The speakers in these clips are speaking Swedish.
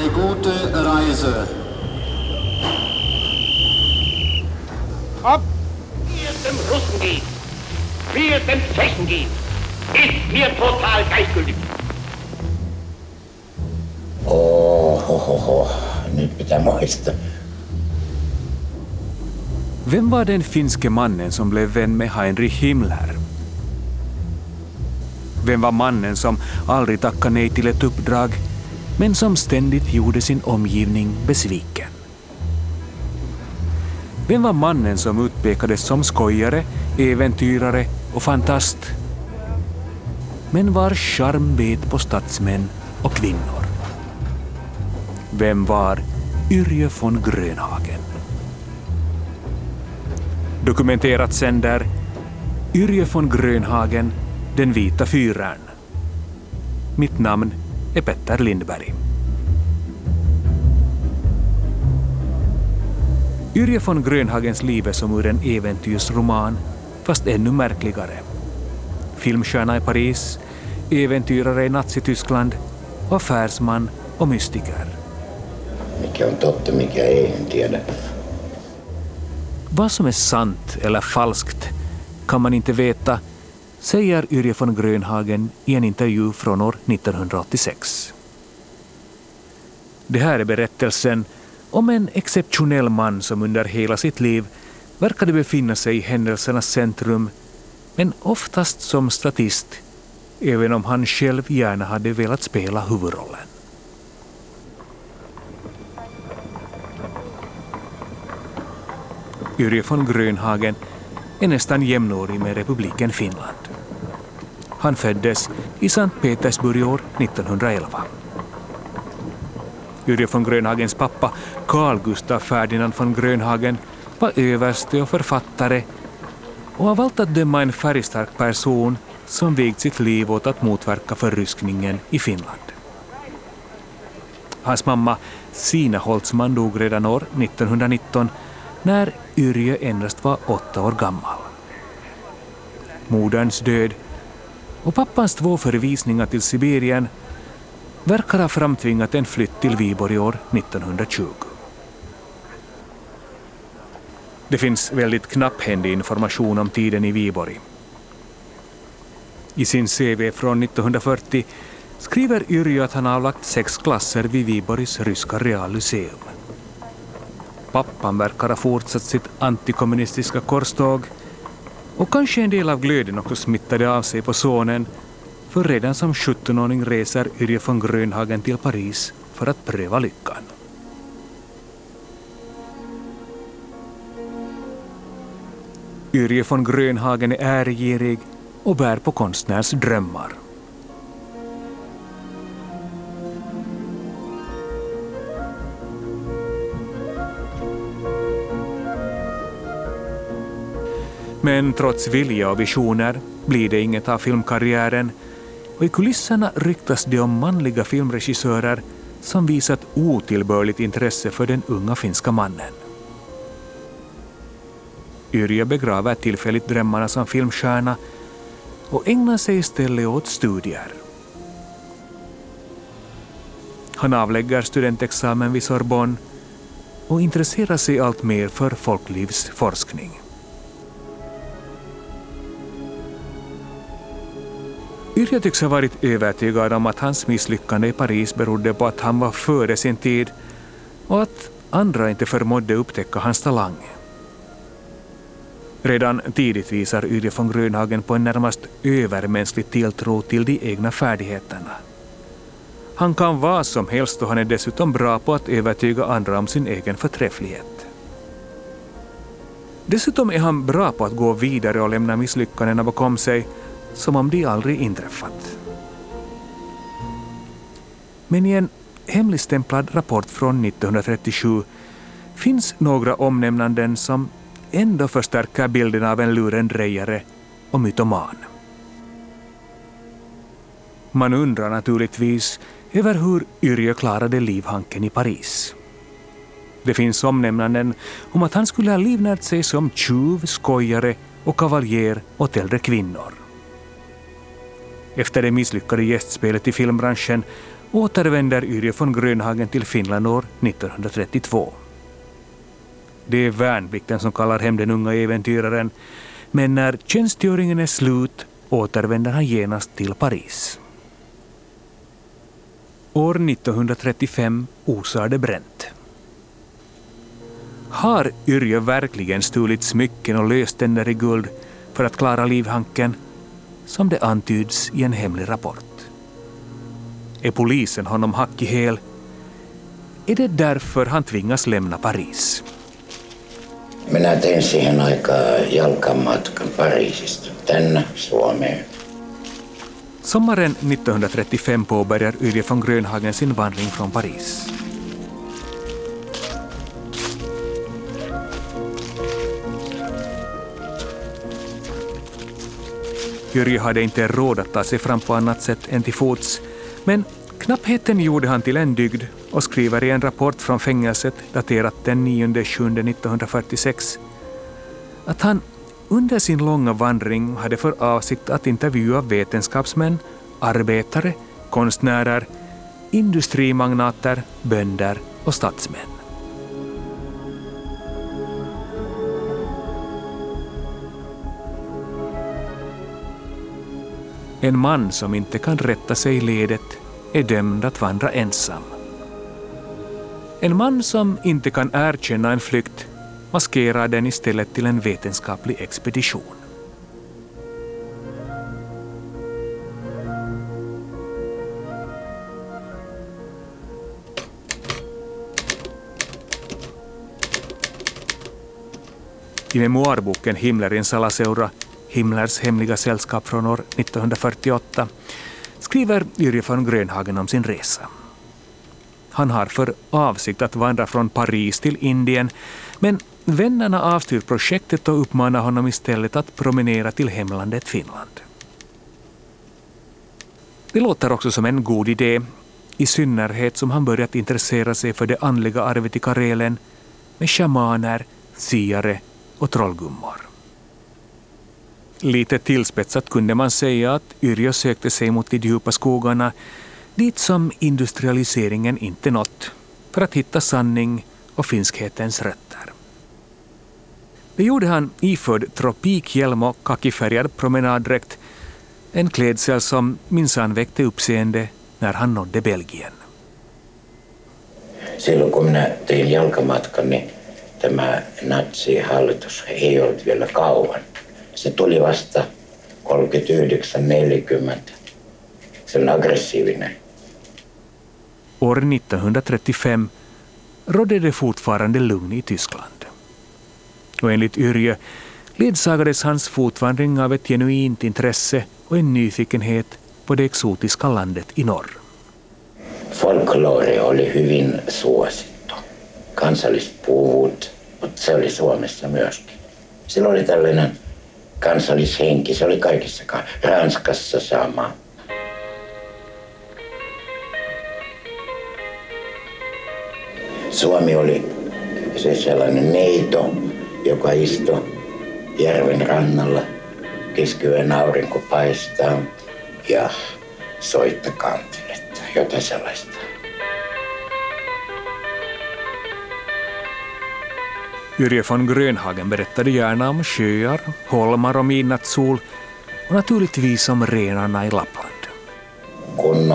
eine gute Reise. Ob mir dem Russen geht, mir dem Tschechen geht, ist mir total gleichgültig. Oh, oh, oh, oh. nyt pitää muistaa. Vem var den finske mannen som blev vän med Heinrich Himmler? Vem var mannen som aldrig tackade nej till ett uppdrag, men som ständigt gjorde sin omgivning besviken? Vem var mannen som utpekades som skojare, äventyrare och fantast, men var charm bet på statsmän och kvinnor? Vem var Yrje von Grönhagen? Dokumenterat sänder Yrje von Grönhagen, Den vita fyren. Mitt namn är Petter Lindberg. Yrje von Grönhagens liv är som ur en äventyrsroman, fast ännu märkligare. Filmstjärna i Paris, äventyrare i Nazityskland, affärsman och mystiker. Mikä on totta, mikä ei, en tiedä. Vad som är sant eller falskt kan man inte veta, säger Yrje von Grönhagen i en intervju från år 1986. Det här är berättelsen om en exceptionell man som under hela sitt liv verkade befinna sig i händelsernas centrum, men oftast som statist, även om han själv gärna hade velat spela huvudrollen. Yrje von Grönhagen är nästan jämnårig med republiken Finland. Han föddes i Sankt Petersburg år 1911. Yrjö von Grönhagens pappa, Carl Gustaf Ferdinand von Grönhagen, var överste och författare och av allt att döma en färgstark person som vigt sitt liv åt att motverka förryskningen i Finland. Hans mamma Sina Holtzman dog redan år 1919 när Yrjö endast var åtta år gammal. Moderns död och pappans två förvisningar till Sibirien verkar ha framtvingat en flytt till Viborg år 1920. Det finns väldigt knapphändig information om tiden i Viborg. I sin CV från 1940 skriver Yrjö att han avlagt sex klasser vid Viborgs ryska reallyceum. Pappan verkar ha fortsatt sitt antikommunistiska korståg och kanske en del av glöden också smittade av sig på sonen för redan som 17-åring reser Yrje von Grönhagen till Paris för att pröva lyckan. Yrje von Grönhagen är ärgirig och bär på konstnärs drömmar. Men trots vilja och visioner blir det inget av filmkarriären och i kulisserna ryktas det om manliga filmregissörer som visat otillbörligt intresse för den unga finska mannen. Yrjö begraver tillfälligt drömmarna som filmstjärna och ägnar sig istället åt studier. Han avlägger studentexamen vid Sorbonne och intresserar sig allt mer för folklivsforskning. Yrje tycks ha varit övertygad om att hans misslyckande i Paris berodde på att han var före sin tid och att andra inte förmådde upptäcka hans talang. Redan tidigt visar Yrje von Grönhagen på en närmast övermänsklig tilltro till de egna färdigheterna. Han kan vad som helst och han är dessutom bra på att övertyga andra om sin egen förträfflighet. Dessutom är han bra på att gå vidare och lämna misslyckandena bakom sig som om de aldrig inträffat. Men i en hemligstämplad rapport från 1937 finns några omnämnanden som ändå förstärker bilden av en lurendrejare och mytoman. Man undrar naturligtvis över hur Yrjö klarade livhanken i Paris. Det finns omnämnanden om att han skulle ha livnärt sig som tjuv, skojare och kavaljer åt äldre kvinnor. Efter det misslyckade gästspelet i filmbranschen återvänder Yrjö von Grönhagen till Finland år 1932. Det är värnplikten som kallar hem den unga äventyraren, men när tjänstgöringen är slut återvänder han genast till Paris. År 1935 osar det bränt. Har Yrjö verkligen stulit smycken och löständer i guld för att klara livhanken, som det antyds i en hemlig rapport? Är polisen honom hack i häl? Är det därför han tvingas lämna Paris? Minä tein siihen aikaan jalkamatkan Pariisista tänne Suomeen. Sommaren 1935 påbörjar Yrje von Grönhagen sin vandring från Paris. Yrje hade inte råd att ta sig fram på annat sätt än till fots, men knappheten gjorde han till en dygd och skriver i en rapport från fängelset daterat den 9 7 1946 att han under sin långa vandring hade för avsikt att intervjua vetenskapsmän, arbetare, konstnärer, industrimagnater, bönder och statsmän. En man som inte kan rätta sig i ledet är dömd att vandra ensam. En man som inte kan erkänna en flykt maskerar den istället till en vetenskaplig expedition. I memoarboken Himmler in Salaseura, Himmlers hemliga sällskap från år 1948, skriver Yrje von Grönhagen om sin resa. Han har för avsikt att vandra från Paris till Indien, men vännerna avstyr projektet och uppmanar honom istället att promenera till hemlandet Finland. Det låter också som en god idé, i synnerhet som han börjat intressera sig för det andliga arvet i Karelen med shamaner, siare och trollgummor. Lite tillspetsat kunde man säga att Yrjö sökte sig mot de djupa skogarna dit som industrialiseringen inte nått för att hitta sanning och finskhetens rötter. Det gjorde han iförd tropikhjälm och kakifärgad promenaddräkt, en klädsel som minsann väckte uppseende när han nådde Belgien. Silloin kun minä tein jalkamatkan, niin tämä natsihallitus ei ollut vielä kauan. Se tuli vasta 39-40. Se on aggressiivinen. År 1935 rådde det fortfarande lugn i Tyskland. Och enligt Yrjö ledsagades hans fotvandring av ett genuint intresse och en nyfikenhet på det exotiska landet i norr. Folklore oli hyvin suosittu. Kansallispuhut, mutta se oli Suomessa myöskin. Sillä oli tällainen kansallishenki, se oli kaikissa, Ranskassa sama. Suomi oli se sellainen neito, joka istui järven rannalla. Keskiyön aurinko paistaa ja soitta kantiletta, jotain sellaista. Yrje von Grönhagen berättade gärna om sjöar, holmar och midnattssol och naturligtvis om renarna i Lappland. Kun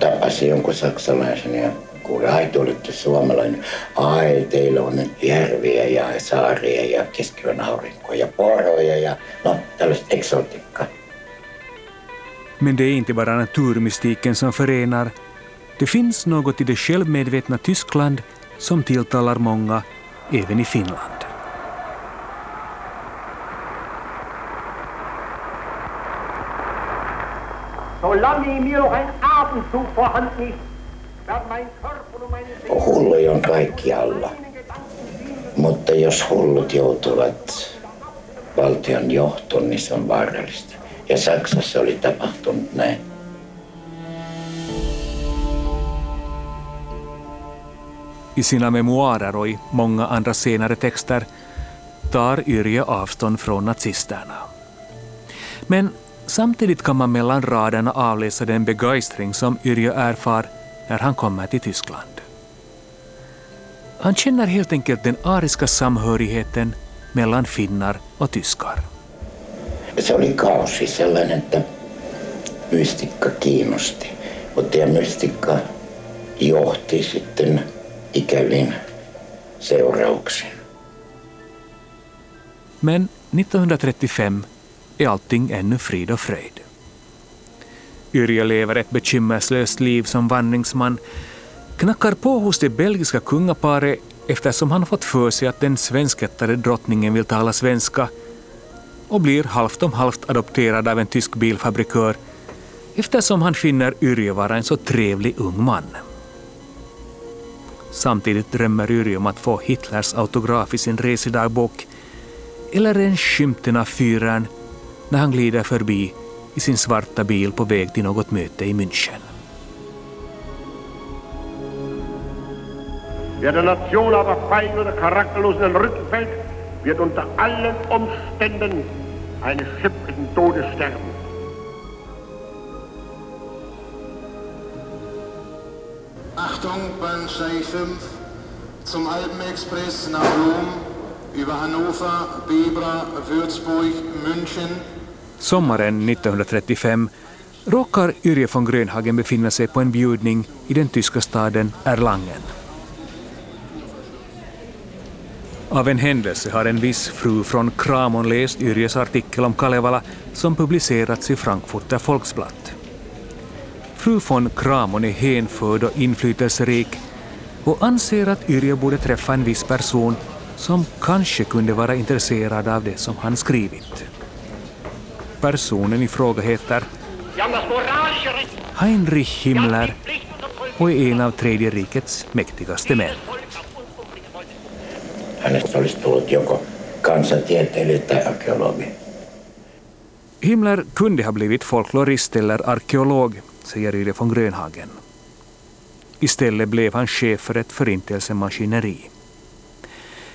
tapasi jonkun saksalaisen ja kuule, ai te olette suomalainen. Ai, teillä on järviä ja saaria ja keskivän aurinkoa ja poroja ja no, tällaista exotiikkaa. Men det är inte bara naturmystiken som förenar. Det finns något i det självmedvetna Tyskland som tilltalar många, även i Finland. Solange in mir noch ein Atemzug vorhanden ist, werden mein Körper und meine Seele Hulluja on kaikkialla. Mutta jos hullut joutuvat valtion johtoon, niin se on vaarallista. Ja Saksassa oli tapahtunut näin. I sina memoarer och i många andra senare texter tar Yrje avstånd från nazisterna. Men samtidigt kan man mellan raderna avläsa den begeistring som Yrje erfar när han kommer till Tyskland. Han känner helt enkelt den ariska samhörigheten mellan finnar och tyskar. Se oli kausi sellainen, että mystikka kiinnosti. Mutta ja mystikka johti sitten ikävin seurauksin. Men 1935 är allting ännu frid och fröjd. Yrjö lever ett bekymmerslöst liv som vandringsman, knackar på hos det belgiska kungaparet eftersom han fått för sig att den svenskättade drottningen vill tala svenska och blir halvt om halvt adopterad av en tysk bilfabrikör eftersom han finner Yrjö vara en så trevlig ung man. Samtidigt drömmer Yrjö om att få Hitlers autograf i sin resedagbok eller en skymten av fyren när han glider förbi i sin svarta bil på väg till något möte i München. Wer der Nation aber fein oder charakterlos in den Rücken fällt, wird unter allen Umständen eines schipprigen Todes sterben. Achtung, Bahnsteig 5 zum Alpenexpress nach Rom über Hannover, Bebra, Würzburg, München. Sommaren 1935 råkar Yrje von Grönhagen befinna sig på en bjudning i den tyska staden Erlangen. Av en händelse har en viss fru från Kramon läst Yrjes artikel om Kalevala som publicerats i Frankfurter Volksblatt. Fru von Kramon är hänförd och inflytelserik och anser att Yrje borde träffa en viss person som kanske kunde vara intresserad av det som han skrivit. Personen i fråga heter Heinrich Himmler och är en av Tredje rikets mäktigaste män. das Volk auf ursprüngliche Weise. Hänestä olisi tullut joko kansantieteilijä tai arkeologi. Himmler kunde ha blivit folklorist eller arkeolog, säger Yle von Grönhagen. Istället blev han chef för ett förintelsemaskineri.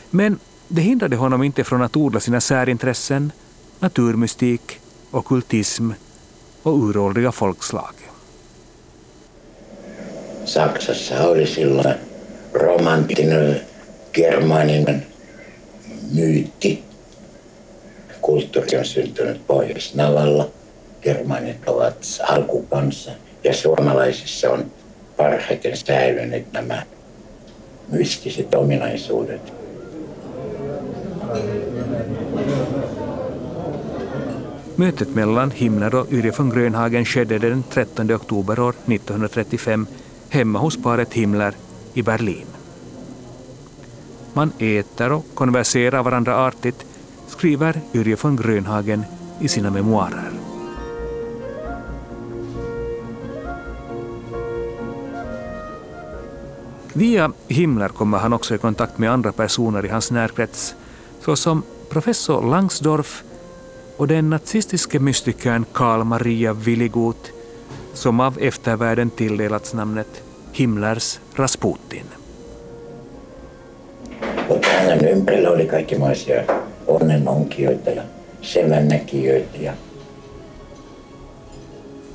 Men det hindrade honom inte från att odla sina särintressen, naturmystik, ockultism och uråldriga folkslag. Saksassa oli silloin romanttinen germaaninen myytti. Kulttuuri on syntynyt Pohjois-Navalla. Germanit ovat alkukansa ja suomalaisissa on parhaiten säilyneet nämä mystiset ominaisuudet. Mötet mellan Himmler och Yrje von Grönhagen skedde den 13 oktober år 1935 hemma hos paret Himmler i Berlin. Man äter och konverserar varandra artigt, skriver Yrje von Grönhagen i sina memoarer. Via Himmler kommer han också i kontakt med andra personer i hans närkrets, såsom professor Langsdorff och den nazistiske mystikern Karl Maria Willigut, som av eftervärlden tilldelats namnet Himmlers Rasputin. Hänen ympärillä oli kaikenlaisia onnenonkijoita ja sevännäkijöitä ja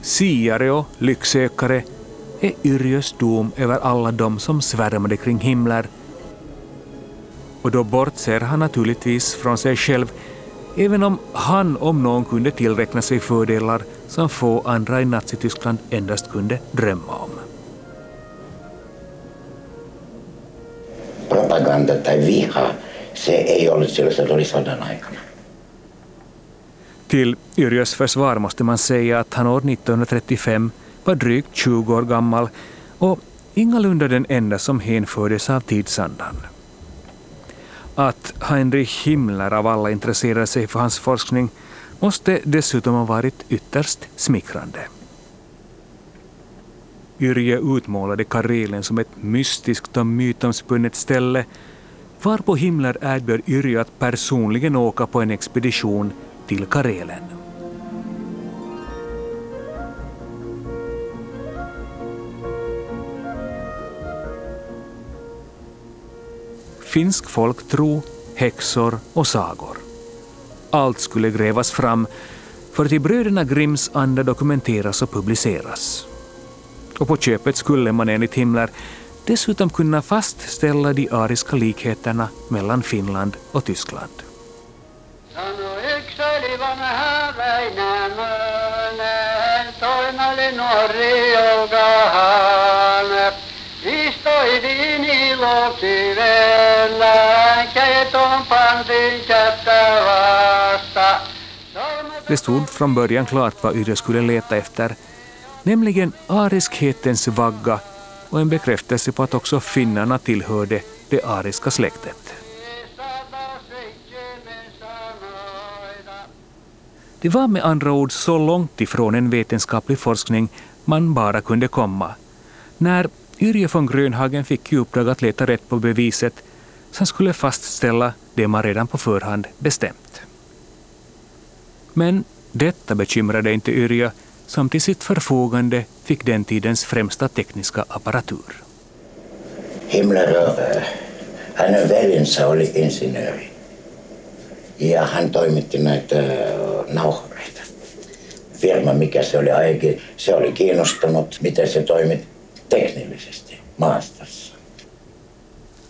Siare och lycksökare är Yrjös dom över alla de som svärmade kring Himmler. Och då bortser han naturligtvis från sig själv, även om han om någon kunde tillräkna sig fördelar som få andra i Nazityskland endast kunde drömma om. propaganda tai viha, se ei ollut silloin, se oli sodan aikana. Till Yrjös försvar måste man säga att han år 1935 var drygt 20 år gammal och ingalunda den enda som hänfördes av tidsandan. Att Heinrich Himmler av alla intresserade sig för hans forskning måste dessutom ha varit ytterst smickrande. Yrje utmålade Karelen som ett mystiskt och mytomspunnet ställe varpå Himmler erbjöd Yrje att personligen åka på en expedition till Karelen. Finsk folktro, häxor och sagor. Allt skulle grävas fram för att i bröderna Grimms anda dokumenteras och publiceras. Och på köpet skulle man enligt Himmler dessutom kunna fastställa de ariska likheterna mellan Finland och Tyskland. Joukahan. ilo syvellä, keton pantin kättä vasta. Det stod från början klart vad Yrjö skulle leta efter, nämligen ariskhetens vagga och en bekräftelse på att också finnarna tillhörde det ariska släktet. Det var med andra ord så långt ifrån en vetenskaplig forskning man bara kunde komma. När Yrje von Grönhagen fick i uppdrag att leta rätt på beviset som skulle fastställa det man redan på förhand bestämt. Men detta bekymrade inte Yrje som till sitt förfogande fick den tidens främsta tekniska apparatur. Himmler hän on veljensä oli insinööri. Ja hän toimitti näitä äh, nauhoreita. Firma, mikä se oli se oli kiinnostunut, miten se toimitti teknillisesti maastossa.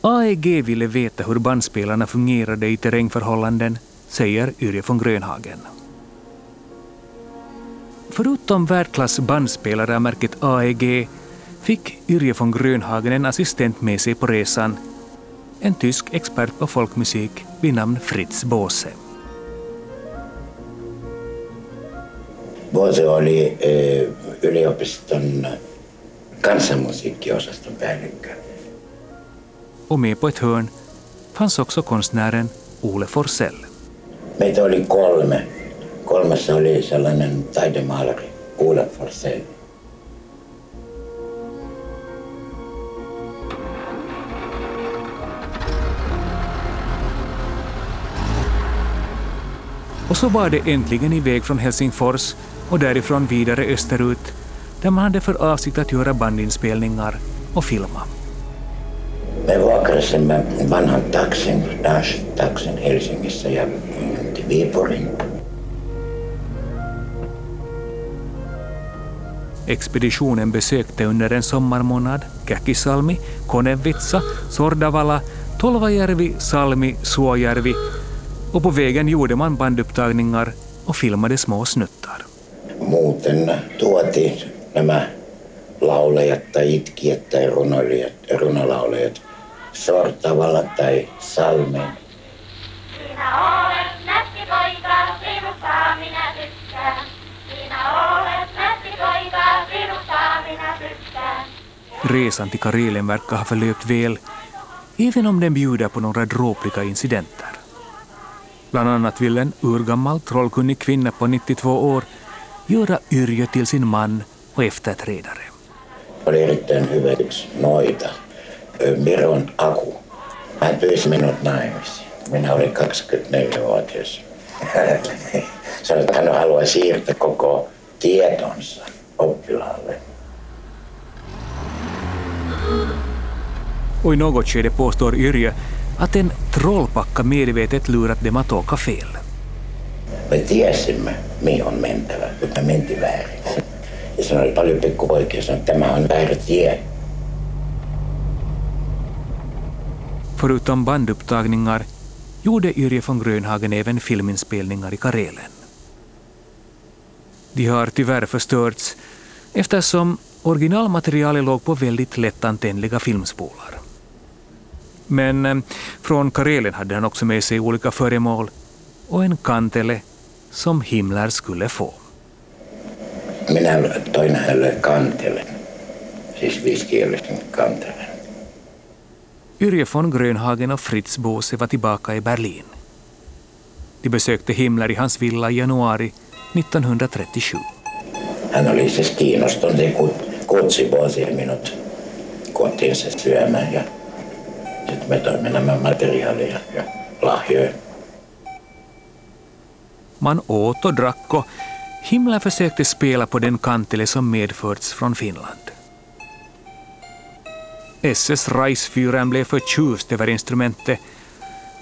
AEG ville veta hur bandspelarna fungerade i terrängförhållanden, säger Yrje von Grönhagen. Förutom världsklass bandspelare av märket AEG fick Yrje von Grönhagen en assistent med sig på resan, en tysk expert på folkmusik vid namn Fritz Båse. Bose oli eh, yliopiston kansanmusiikkiosaston päällikkö. Och med på ett hörn fanns också konstnären Ole Forsell. Meitä oli kolme. Kolmas oli sellainen taidemaalari, Ole Forsell. Och så var det äntligen iväg från Helsingfors och därifrån vidare österut där man hade för avsikt att göra bandinspelningar och filma. Me vuokrasimme vanhan taksin, Dash-taksin Helsingissä ja Viipuriin. Expeditionen besökte under en sommarmånad Käkisalmi, Konevitsa, Sordavala, Tolvajärvi, Salmi, Suojärvi och på vägen gjorde man bandupptagningar och filmade små snuttar. Muuten tuotiin nämä laulajat tai itkijät tai runoilijat, runolaulajat Sortavalla tai Salmeen. Sinä olet nätti poika, sinusta minä tykkään. Sinä olet nätti poika, sinusta minä tykkään. Resan till Karelen verkar ha förlöpt väl, även om den bjuder på några dråpliga incidenter. Bland annat vill en urgammal trollkunnig kvinna på 92 år göra Yrjö till sin man och efterträdare. Oli erittäin hyvä yksi noita, Miron Aku. Hän pyysi minut naimisiin. Minä olin 24-vuotias. Sanoi, että hän haluaa siirtää koko tietonsa oppilaalle. Och i något skede påstår Yrjö att en trollpacka medvetet lurat dem att åka fel. Me tiesimme, mihin on mentävä, mutta me mentiin väärin. Ja siinä oli paljon pikkupoikia, sanoi, että tämä on väärä tie. Förutom bandupptagningar gjorde Yrje von Grönhagen även filminspelningar i Karelen. De har tyvärr förstörts eftersom originalmaterialet låg på väldigt lättantändliga filmspolar. Men eh, från Karelen hade han också med sig olika föremål och en kantele som Himmler skulle få. Minä toin hänelle kantelen, siis viisikielisen kantelen. Yrje von Grönhagen och Fritz Bose var tillbaka i Berlin. De besökte Himmler i hans villa i januari 1937. Hän oli siis kiinnostunut ja kut- kutsi vuosia minut kotiinsa syömään ja sitten me toimme nämä materiaalia ja lahjoja. Man åt och drack och Himmler försökte spela på den kantele som medförts från Finland. SS Reisfyren blev förtjust över instrumentet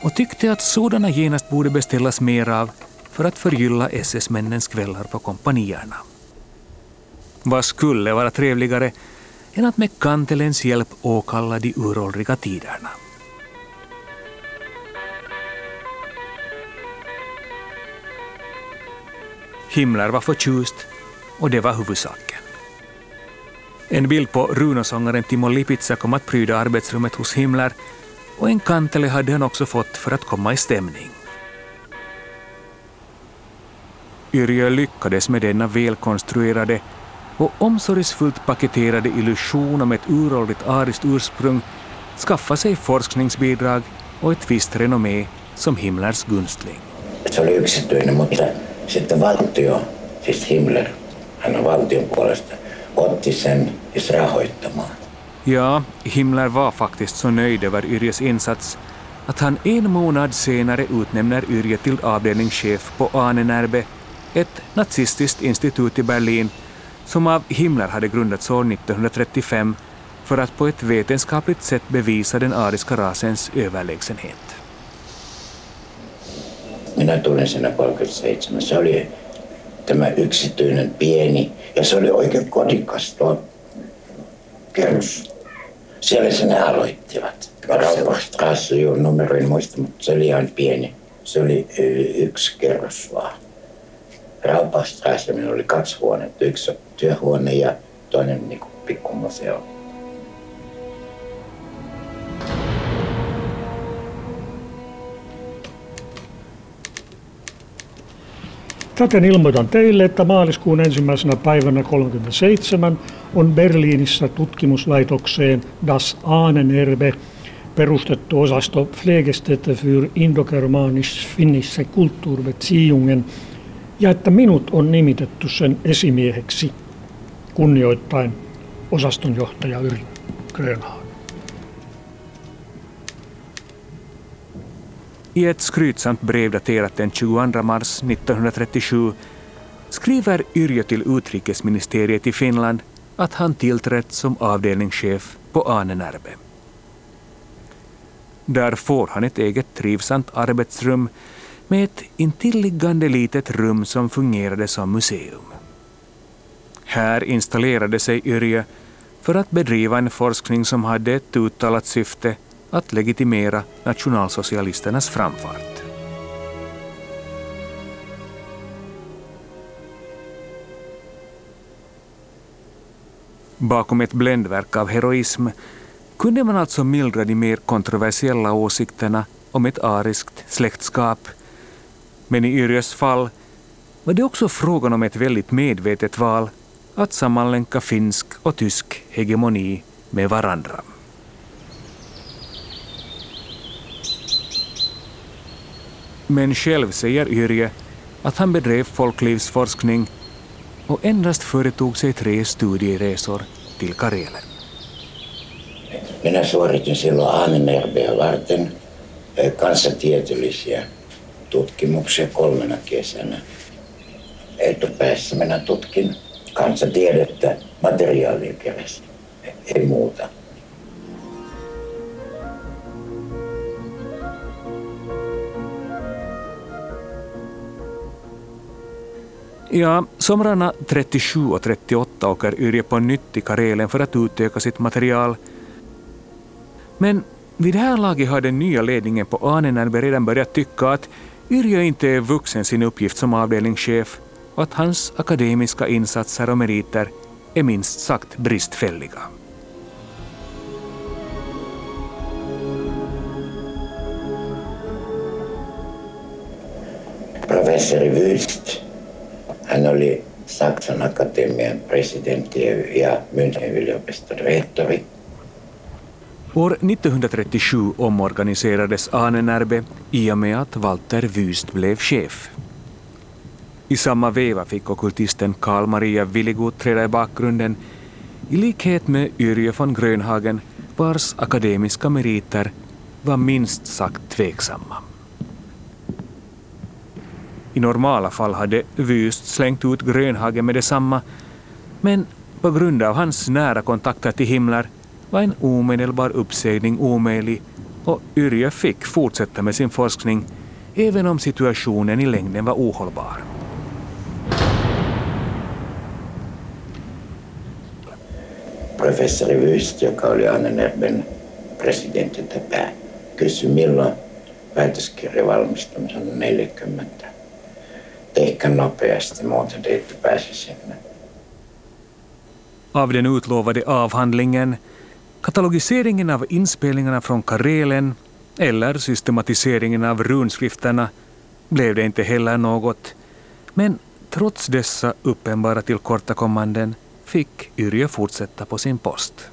och tyckte att sådana genast borde beställas mer av för att förgylla SS-männens kvällar på kompanierna. Vad skulle vara trevligare än att med kantelens hjälp åkalla de uråldriga tiderna. Himmler var förtjust och det var huvudsaken. En bild på runosångaren Timo Lipitsa kom att pryda arbetsrummet hos Himmler och en kantele hade han också fått för att komma i stämning. Yrjö lyckades med denna välkonstruerade och omsorgsfullt paketerade illusion om ett uråldrigt ariskt ursprung skaffa sig forskningsbidrag och ett visst renommé som Himmlers gunstling. Se oli yksityinen, mutta sitten valtio, siis Himmler, hän on valtion puolesta, otti sen siis rahoittamaan. Ja, Himmler var faktiskt så nöjd över Yrjes insats att han en månad senare utnämner Yrje till avdelningschef på Ahnenerbe, ett nazistiskt institut i Berlin som av Himmler hade grundats år 1935 för att på ett vetenskapligt sätt bevisa den ariska rasens överlägsenhet. Minä tulin siinä 37. Se oli tämä yksityinen pieni ja se oli oikein kodikas tuo kerros. Siellä se ne aloittivat. Raupastrasse, joo, numero en muista, mutta se oli ihan pieni. Se oli yksi kerros vaan. Raupastrasse, minulla oli kaksi huonetta. Yksi työhuone ja toinen niin pikkumuseo. Täten ilmoitan teille, että maaliskuun ensimmäisenä päivänä 37 on Berliinissä tutkimuslaitokseen Das Ahnenerbe perustettu osasto Pflegestätte für Indogermanisch-Finnische Kulturbeziehungen ja että minut on nimitetty sen esimieheksi kunnioittain osastonjohtaja Yri Grönhagen. I ett skrytsamt brev daterat den 22 mars 1937 skriver Yrjö till utrikesministeriet i Finland att han tillträtt som avdelningschef på Ahnenerbe. Där får han ett eget trivsamt arbetsrum med ett intilliggande litet rum som fungerade som museum. Här installerade sig Yrjö för att bedriva en forskning som hade ett uttalat syfte att legitimera nationalsocialisternas framfart. Bakom ett bländverk av heroism kunde man alltså mildra de mer kontroversiella åsikterna om ett ariskt släktskap. Men i Yrjös fall var det också frågan om ett väldigt medvetet val att sammanlänka finsk och tysk hegemoni med varandra. Men själv säger Yrje att han bedrev folklivsforskning och endast företog sig tre studieresor till Karelen. Minä suoritin silloin Ahnenerbeä varten eh, kansantieteellisiä tutkimuksia kolmena kesänä. Etupäässä minä tutkin kansatiedettä materiaalien kerästä, ei muuta. Ja, somrarna 37 och 38 åker Yrje på nytt till Karelen för att utöka sitt material. Men vid det här laget har den nya ledningen på Ahnenerbe redan börjat tycka att Yrjö inte är vuxen sin uppgift som avdelningschef och att hans akademiska insatser och meriter är minst sagt bristfälliga. Professor Wüst, hän oli Saksan Akatemian presidentti ja Münchenin yliopiston rehtori. År 1937 omorganiserades Ahnenerbe i och med att Walter Wüst blev chef. I samma veva fick okultisten Karl Maria Willigut träda i bakgrunden i likhet med Yrjö von Grönhagen vars akademiska meriter var minst sagt tveksamma. I normala fall hade Wüst slängt ut Grönhagen med detsamma men på grund av hans nära kontakter till Himmler var en omedelbar uppsägning omöjlig och Yrjö fick fortsätta med sin forskning även om situationen i längden var ohållbar. professori Wyst, joka oli Annenerben presidentin tätä, kysyi milloin väitöskirja valmistumisen 40. Ehkä nopeasti, muuten te ette pääse sinne. Av den utlovade avhandlingen, katalogiseringen av inspelningarna från Karelen eller systematiseringen av runskrifterna blev det inte heller något. Men trots dessa uppenbara tillkortakommanden fick Yrjö fortsätta på sin post.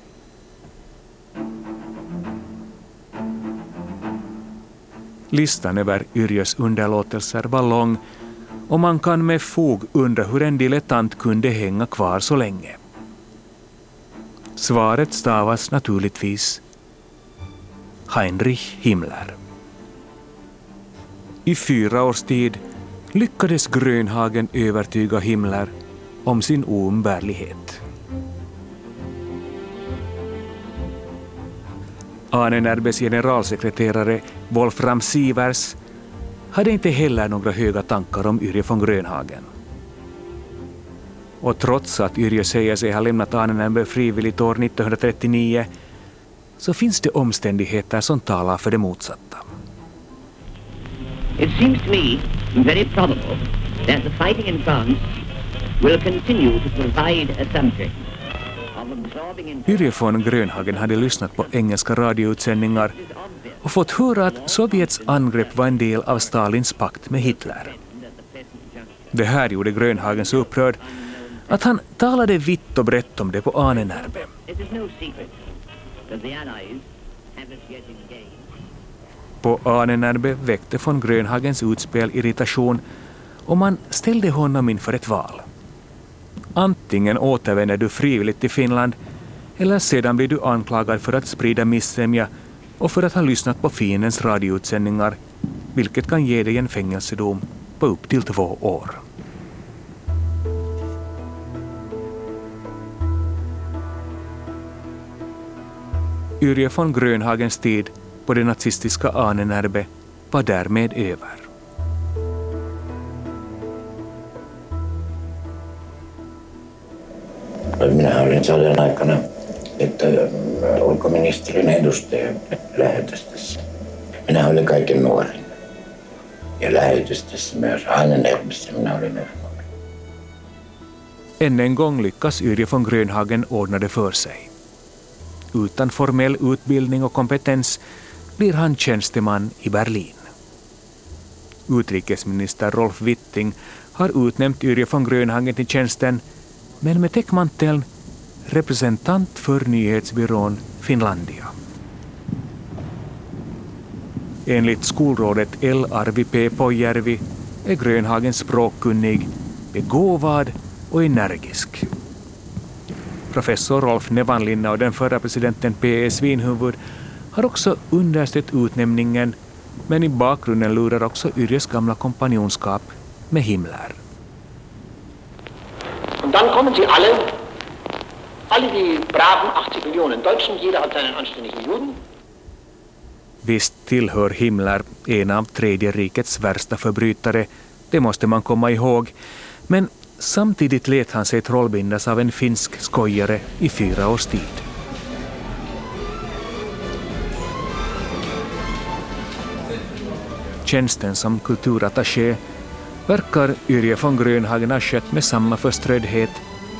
Listan över Yrjös underlåtelser var lång och man kan med fog undra hur en dilettant kunde hänga kvar så länge. Svaret stavas naturligtvis Heinrich Himmler. I fyra års tid lyckades Grönhagen övertyga Himmler om sin oumbärlighet. Ahnenerbes generalsekreterare Wolfram Sievers hade inte heller några höga tankar om Yrje von Grönhagen. Och trots att Yrje säger sig ha lämnat Ahnenerbe frivilligt år 1939 så finns det omständigheter som talar för det motsatta. It seems to me very probable that the fighting in France will continue to provide a subject Yrje von Grönhagen hade lyssnat på engelska radioutsändningar och fått höra att Sovjets angrepp var en del av Stalins pakt med Hitler. Det här gjorde Grönhagen så upprörd att han talade vitt och brett om det på engaged På Ahnenerbe väckte von Grönhagens utspel irritation och man ställde honom inför ett val. Antingen återvänder du frivilligt till Finland eller sedan blir du anklagad för att sprida missämja och för att ha lyssnat på fiendens radioutsändningar, vilket kan ge dig en fängelsedom på upp till två år. Yrje von Grönhagens tid på det nazistiska Ahnenerbe var därmed över. Minä olin sodan aikana että äh, ulkoministerin edustaja lähetystössä. Minä olin kaiken nuorin. Ja lähetystössä myös Ahnenerbissä minä olin nuori. Än en gång lyckas Yrje von Grönhagen ordna det för sig. Utan formell utbildning och kompetens blir han tjänsteman i Berlin. Utrikesminister Rolf Witting har utnämnt Yrje von Grönhagen till tjänsten, men med täckmanteln representant för nyhetsbyrån Finlandia. Enligt skolrådet L. Arvi P. Pojärvi är Grönhagen språkkunnig, begåvad och energisk. Professor Rolf Nevanlinna och den förra presidenten P.S. Svinhuvud har också understött utnämningen, men i bakgrunden lurar också Yrjes gamla kompanjonskap med Himmler. Und dann kommen sie alle, alle die braven 80 Millionen Deutschen, jeder hat seinen anständigen Juden. Visst tillhör Himmler en av Tredje rikets värsta förbrytare, det måste man komma ihåg, men samtidigt lät han sig trollbindas av en finsk skojare i fyra års tid. Tjänsten som kulturattaché verkar Yrje von Grönhagen ha skött med samma förströddhet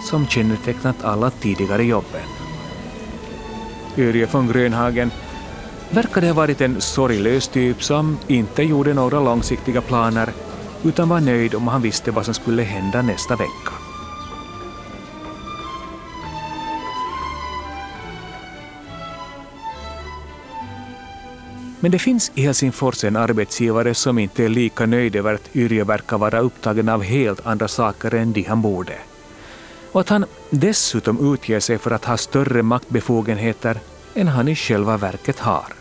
som kännetecknat alla tidigare jobben. Yrje von Grönhagen verkade ha varit en sorglös typ som inte gjorde några långsiktiga planer utan var nöjd om han visste vad som skulle hända nästa vecka. Men det finns i Helsingfors en arbetsgivare som inte är lika nöjd över att Yrje verkar vara upptagen av helt andra saker än de han borde. Och att han dessutom utger sig för att ha större maktbefogenheter än han i själva verket har.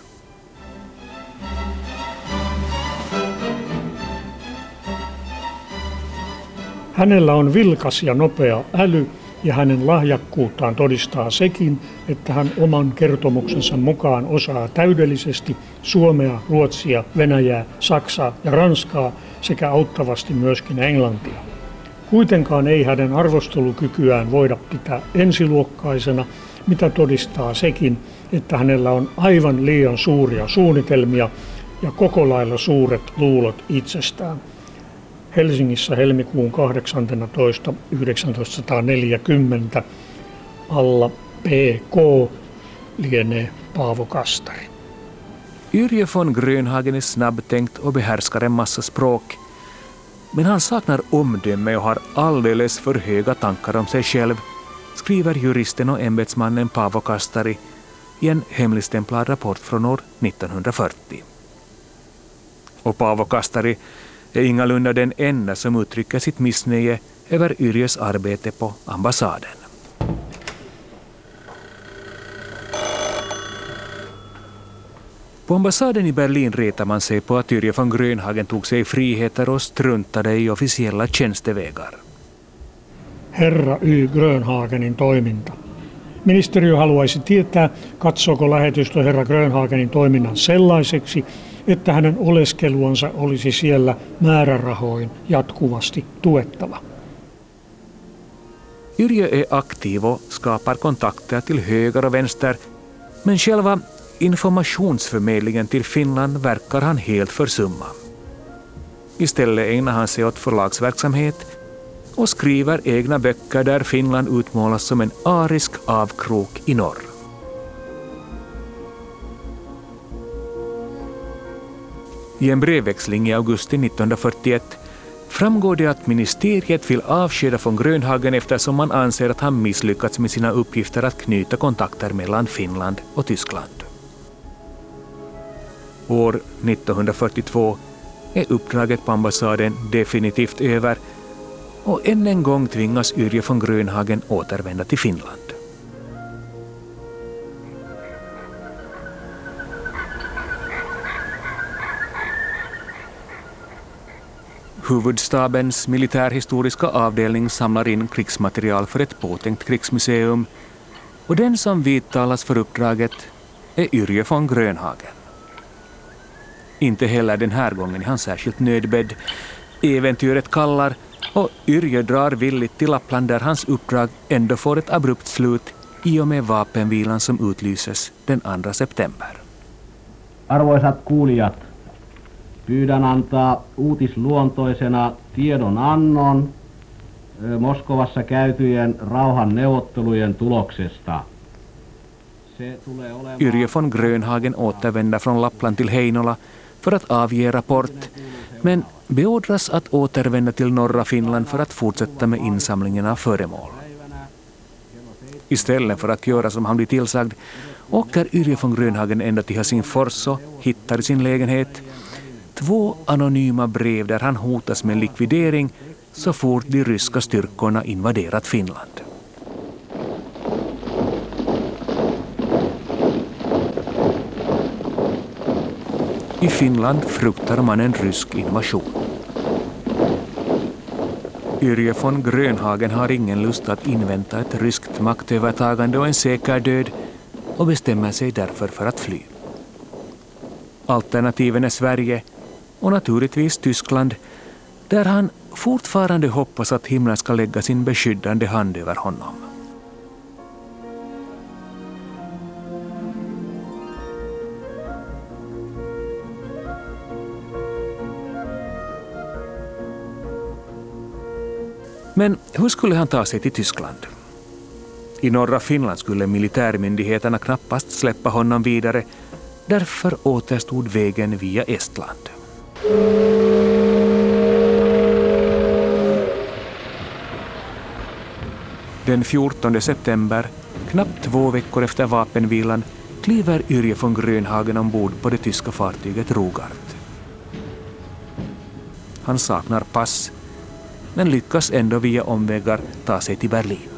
Hänellä on vilkas ja nopea äly ja hänen lahjakkuuttaan todistaa sekin, että hän oman kertomuksensa mukaan osaa täydellisesti suomea, ruotsia, venäjää, saksaa ja ranskaa sekä auttavasti myöskin englantia. Kuitenkaan ei hänen arvostelukykyään voida pitää ensiluokkaisena, mitä todistaa sekin, että hänellä on aivan liian suuria suunnitelmia ja koko lailla suuret luulot itsestään. Helsingissä helmikuun 18. 1940 alla PK lienee Paavo Kastari. Yrje von Grönhagen är snabbtänkt och behärskar en massa språk. Men han saknar omdöme och har alldeles för höga tankar om sig själv, skriver juristen och ämbetsmannen Paavo Kastari i en hemligstämplad rapport från år 1940. Och Paavo Kastari är ingalunda den enda som uttrycker sitt missnöje över Yrjös arbete på ambassaden. På ambassaden i Berlin retar man sig på att Yrje von Grönhagen tog sig friheter och struntade i officiella tjänstevägar. Herra Y. Grönhagenin toiminta. Ministeriö haluaisi tietää, katsooko lähetystö herra Grönhagenin toiminnan sellaiseksi, että hänen oleskeluansa olisi siellä määrärahoin jatkuvasti tuettava. Yrjö är aktiv och skapar kontakter till höger och vänster, men själva informationsförmedlingen till Finland verkar han helt försumma. Istället ägnar han sig åt förlagsverksamhet och skriver egna böcker där Finland utmålas som en arisk avkrok i norr. I en brevväxling i augusti 1941 framgår det att ministeriet vill avskeda von Grönhagen eftersom man anser att han misslyckats med sina uppgifter att knyta kontakter mellan Finland och Tyskland. År 1942 är uppdraget på ambassaden definitivt över och än en gång tvingas Yrje von Grönhagen återvända till Finland. Huvudstabens militärhistoriska avdelning samlar in krigsmaterial för ett påtänkt krigsmuseum och den som vidtalas för uppdraget är Yrje von Grönhagen. Inte heller den här gången är han särskilt nödbedd. Äventyret kallar och Yrje drar villigt till Lappland där hans uppdrag ändå får ett abrupt slut i och med vapenvilan som utlyses den 2 september. Arvoisat kuulijat, pyydän antaa uutisluontoisena tiedonannon Moskovassa käytyjen rauhan neuvottelujen tuloksesta. Yrje von Grönhagen återvänder från Lappland till Heinola för att avge rapport, men beordras att återvända till norra Finland för att fortsätta med insamlingen av föremål. Istället för att göra som han blir tillsagd åker Yrje von Grönhagen ända till Helsingfors och hittar i sin lägenhet två anonyma brev där han hotas med likvidering så fort de ryska styrkorna invaderat Finland. I Finland fruktar man en rysk invasion. Yrje von Grönhagen har ingen lust att invänta ett ryskt maktövertagande och en säker död och bestämmer sig därför för att fly. Alternativen är Sverige och naturligtvis Tyskland där han fortfarande hoppas att himlen ska lägga sin beskyddande hand över honom. Men hur skulle han ta sig till Tyskland? I norra Finland skulle militärmyndigheterna knappast släppa honom vidare. Därför återstod vägen via Estland. Den 14 september, knappt två veckor efter vapenvilan, kliver Yrje von Grönhagen ombord på det tyska fartyget Rogart. Han saknar pass men lyckas ändå via omvägar ta sig till Berlin.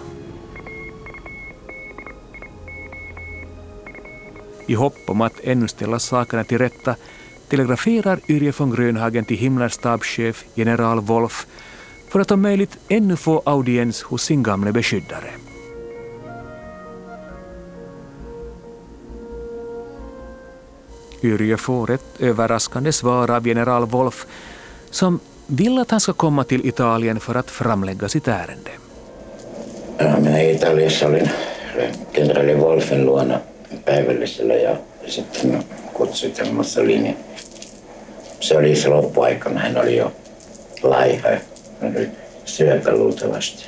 I hopp om att ännu ställa sakerna till rätta telegraferar Yrje von Grönhagen till Himmlers stabschef general Wolf för att om möjligt ännu få audiens hos sin gamle beskyddare. Yrje får ett överraskande svar av general Wolf som vill att han ska komma till Italien för att framlägga sitt ärende. Ja, minä Italiassa olin kenraali Wolfen luona päivällisellä ja sitten kutsuitte Mussolini. Se oli se loppuaikana, hän oli jo laiha, hän oli syöpä luultavasti.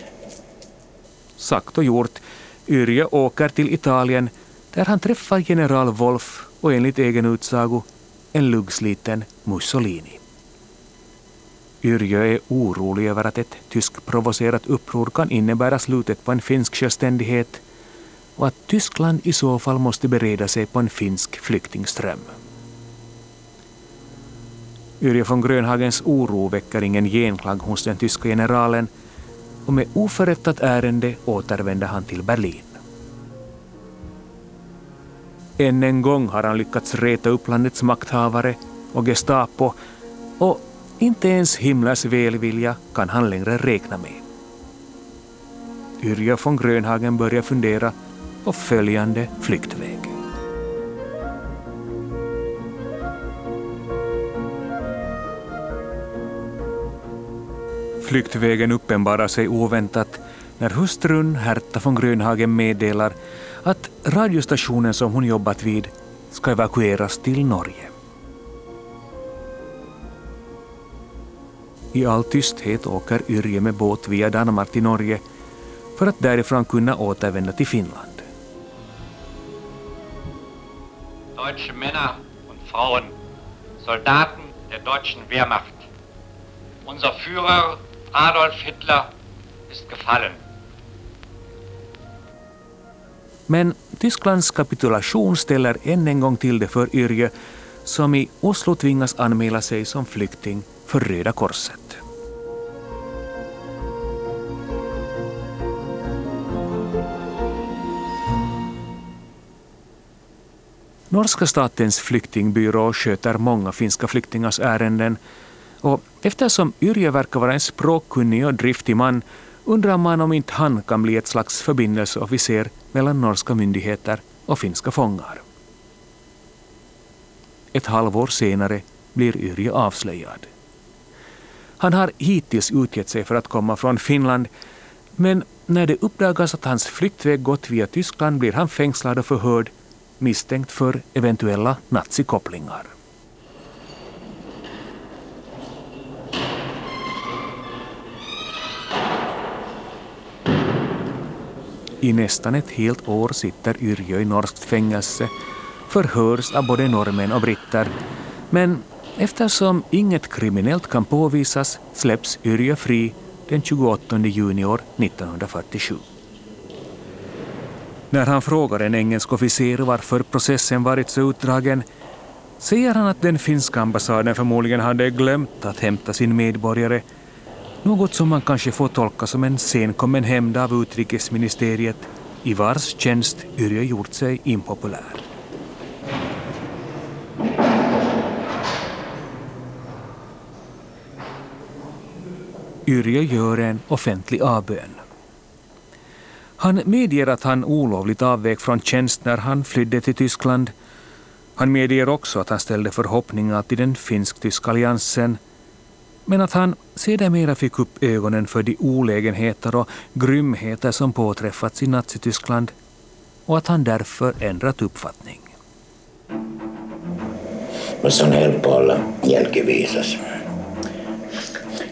Sagt och gjort, Yrjö åker till Italien där han träffar general Wolf och enligt egen utsago en luggsliten Mussolini. Yrjö är orolig över att ett tyskprovocerat uppror kan innebära slutet på en finsk självständighet och att Tyskland i så fall måste bereda sig på en finsk flyktingström. Yrjö von Grönhagens oro väcker ingen genklang hos den tyska generalen och med oförrättat ärende återvänder han till Berlin. Än en gång har han lyckats reta upp landets makthavare och Gestapo och inte ens Himmlers välvilja kan han längre räkna med. Yrja von Grönhagen börjar fundera på följande flyktväg. Flyktvägen uppenbarar sig oväntat när hustrun Herta von Grönhagen meddelar att radiostationen som hon jobbat vid ska evakueras till Norge. I all tysthet åker Yrje med båt via Danmark till Norge för att därifrån kunna återvända till Finland. Deutsche Männer und Frauen, Soldaten der deutschen Wehrmacht. Unser Führer Adolf Hitler ist gefallen. Men Tysklands kapitulation ställer än en gång till det för Yrje som i Oslo tvingas anmäla sig som flykting för Röda Korset. Norska statens flyktingbyrå sköter många finska flyktingars ärenden och eftersom Yrje verkar vara en språkkunnig och driftig man undrar man om inte han kan bli ett slags förbindelseofficer mellan norska myndigheter och finska fångar. Ett halvår senare blir Yrje avslöjad. Han har hittills utgett sig för att komma från Finland men när det uppdagas att hans flyktväg gått via Tyskland blir han fängslad och förhörd misstänkt för eventuella nazikopplingar. I nästan ett helt år sitter Yrjö i norskt fängelse, förhörs av både norrmän och britter, men eftersom inget kriminellt kan påvisas släpps Yrjö fri den 28 juni år 1947. När han frågar en engelsk officer varför processen varit så utdragen säger han att den finska ambassaden förmodligen hade glömt att hämta sin medborgare något som man kanske får tolka som en senkommen hämnd av utrikesministeriet i vars tjänst Yrjö gjort sig impopulär. Yrjö gör en offentlig avbön. Han medger att han olovligt avvek från tjänst när han flydde till Tyskland. Han medger också att han ställde förhoppningar till den finsk-tyska alliansen men att han sedermera fick upp ögonen för de olägenheter och grymheter som påträffats i Nazityskland och att han därför ändrat uppfattning. Se on helppo olla jälkiviisas.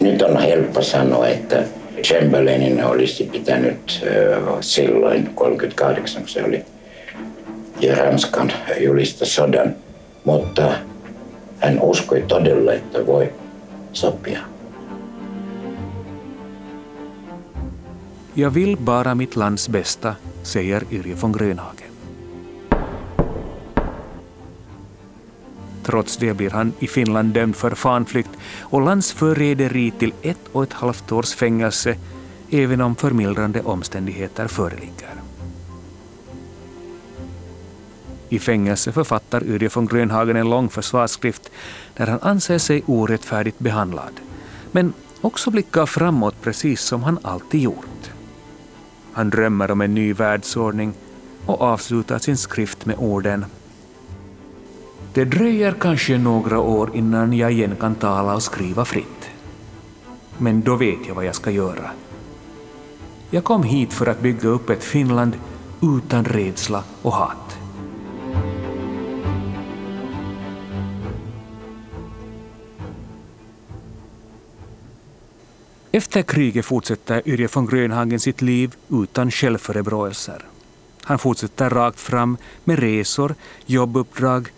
Nyt on helppo sanoa, että Chamberlainin olisi pitänyt silloin 38, kun se oli ja Ranskan julista sodan, mutta hän uskoi todella, että voi sopia. Jag vill bara mitt lands bästa, säger Yrje von Grönhagen. Trots det blir han i Finland dömd för fanflykt och landsförräderi till ett och ett halvt års fängelse även om förmildrande omständigheter föreligger. I fängelse författar Yrje von Grönhagen en lång försvarsskrift där han anser sig orättfärdigt behandlad, men också blickar framåt precis som han alltid gjort. Han drömmer om en ny världsordning och avslutar sin skrift med orden det dröjer kanske några år innan jag igen kan tala och skriva fritt. men då vet jag vad jag ska göra. Jag kom hit för att bygga upp ett Finland utan rädsla och hat. Efter kriget fortsätter Yrje von Grönhagen sitt liv utan självförebråelser. Han fortsätter rakt fram med resor, jobbuppdrag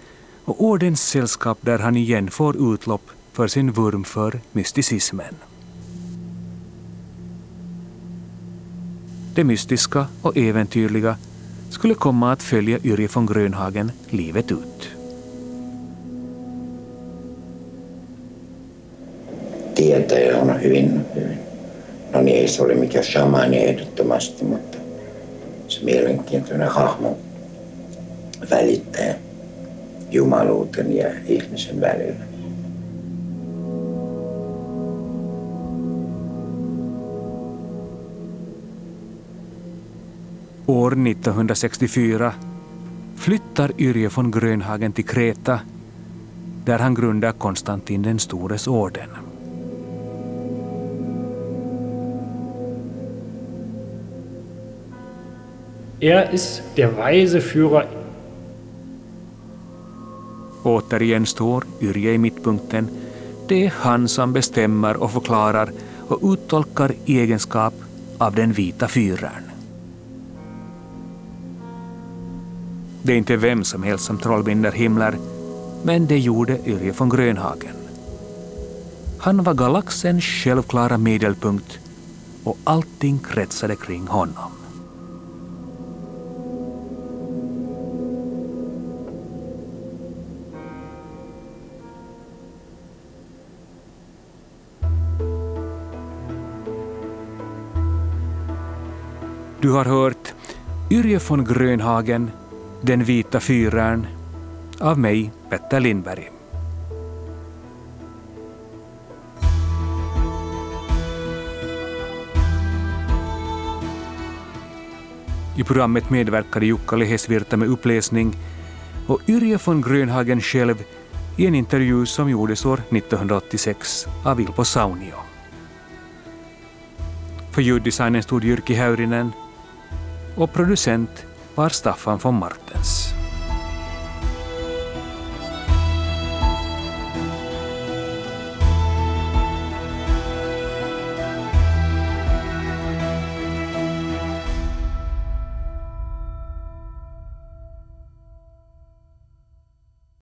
och ordens sällskap där han igen får utlopp för sin vurm för mysticismen. Det mystiska och äventyrliga skulle komma att följa Yrje von Grönhagen livet ut. Tietäjä on hyvin, hyvin. No niin, ei se ole mikään shamani ehdottomasti, mutta se mielenkiintoinen hahmo välittäjä jumaluuden ja ihmisen välillä. År 1964 flyttar Yrje von Grönhagen till Kreta där han grundar Konstantin den stores orden. Er ist der weise Führer. Återigen står Yrje i mittpunkten. Det är han som bestämmer och förklarar och uttolkar i egenskap av den vita fyraren. Det är inte vem som helst som trollbinder himlar, men det gjorde Yrje von Grönhagen. Han var galaxens självklara medelpunkt och allting kretsade kring honom. Har hört Yrje von Grönhagen, Den vita fyraren, av mig, Petter Lindberg. I programmet medverkade Jukka Lehesvirta med uppläsning och Yrje von Grönhagen själv i en intervju som gjordes år 1986 av Ilpo Saunio. För ljuddesignen stod Jyrki Häyrinen och producent var Staffan von Martens.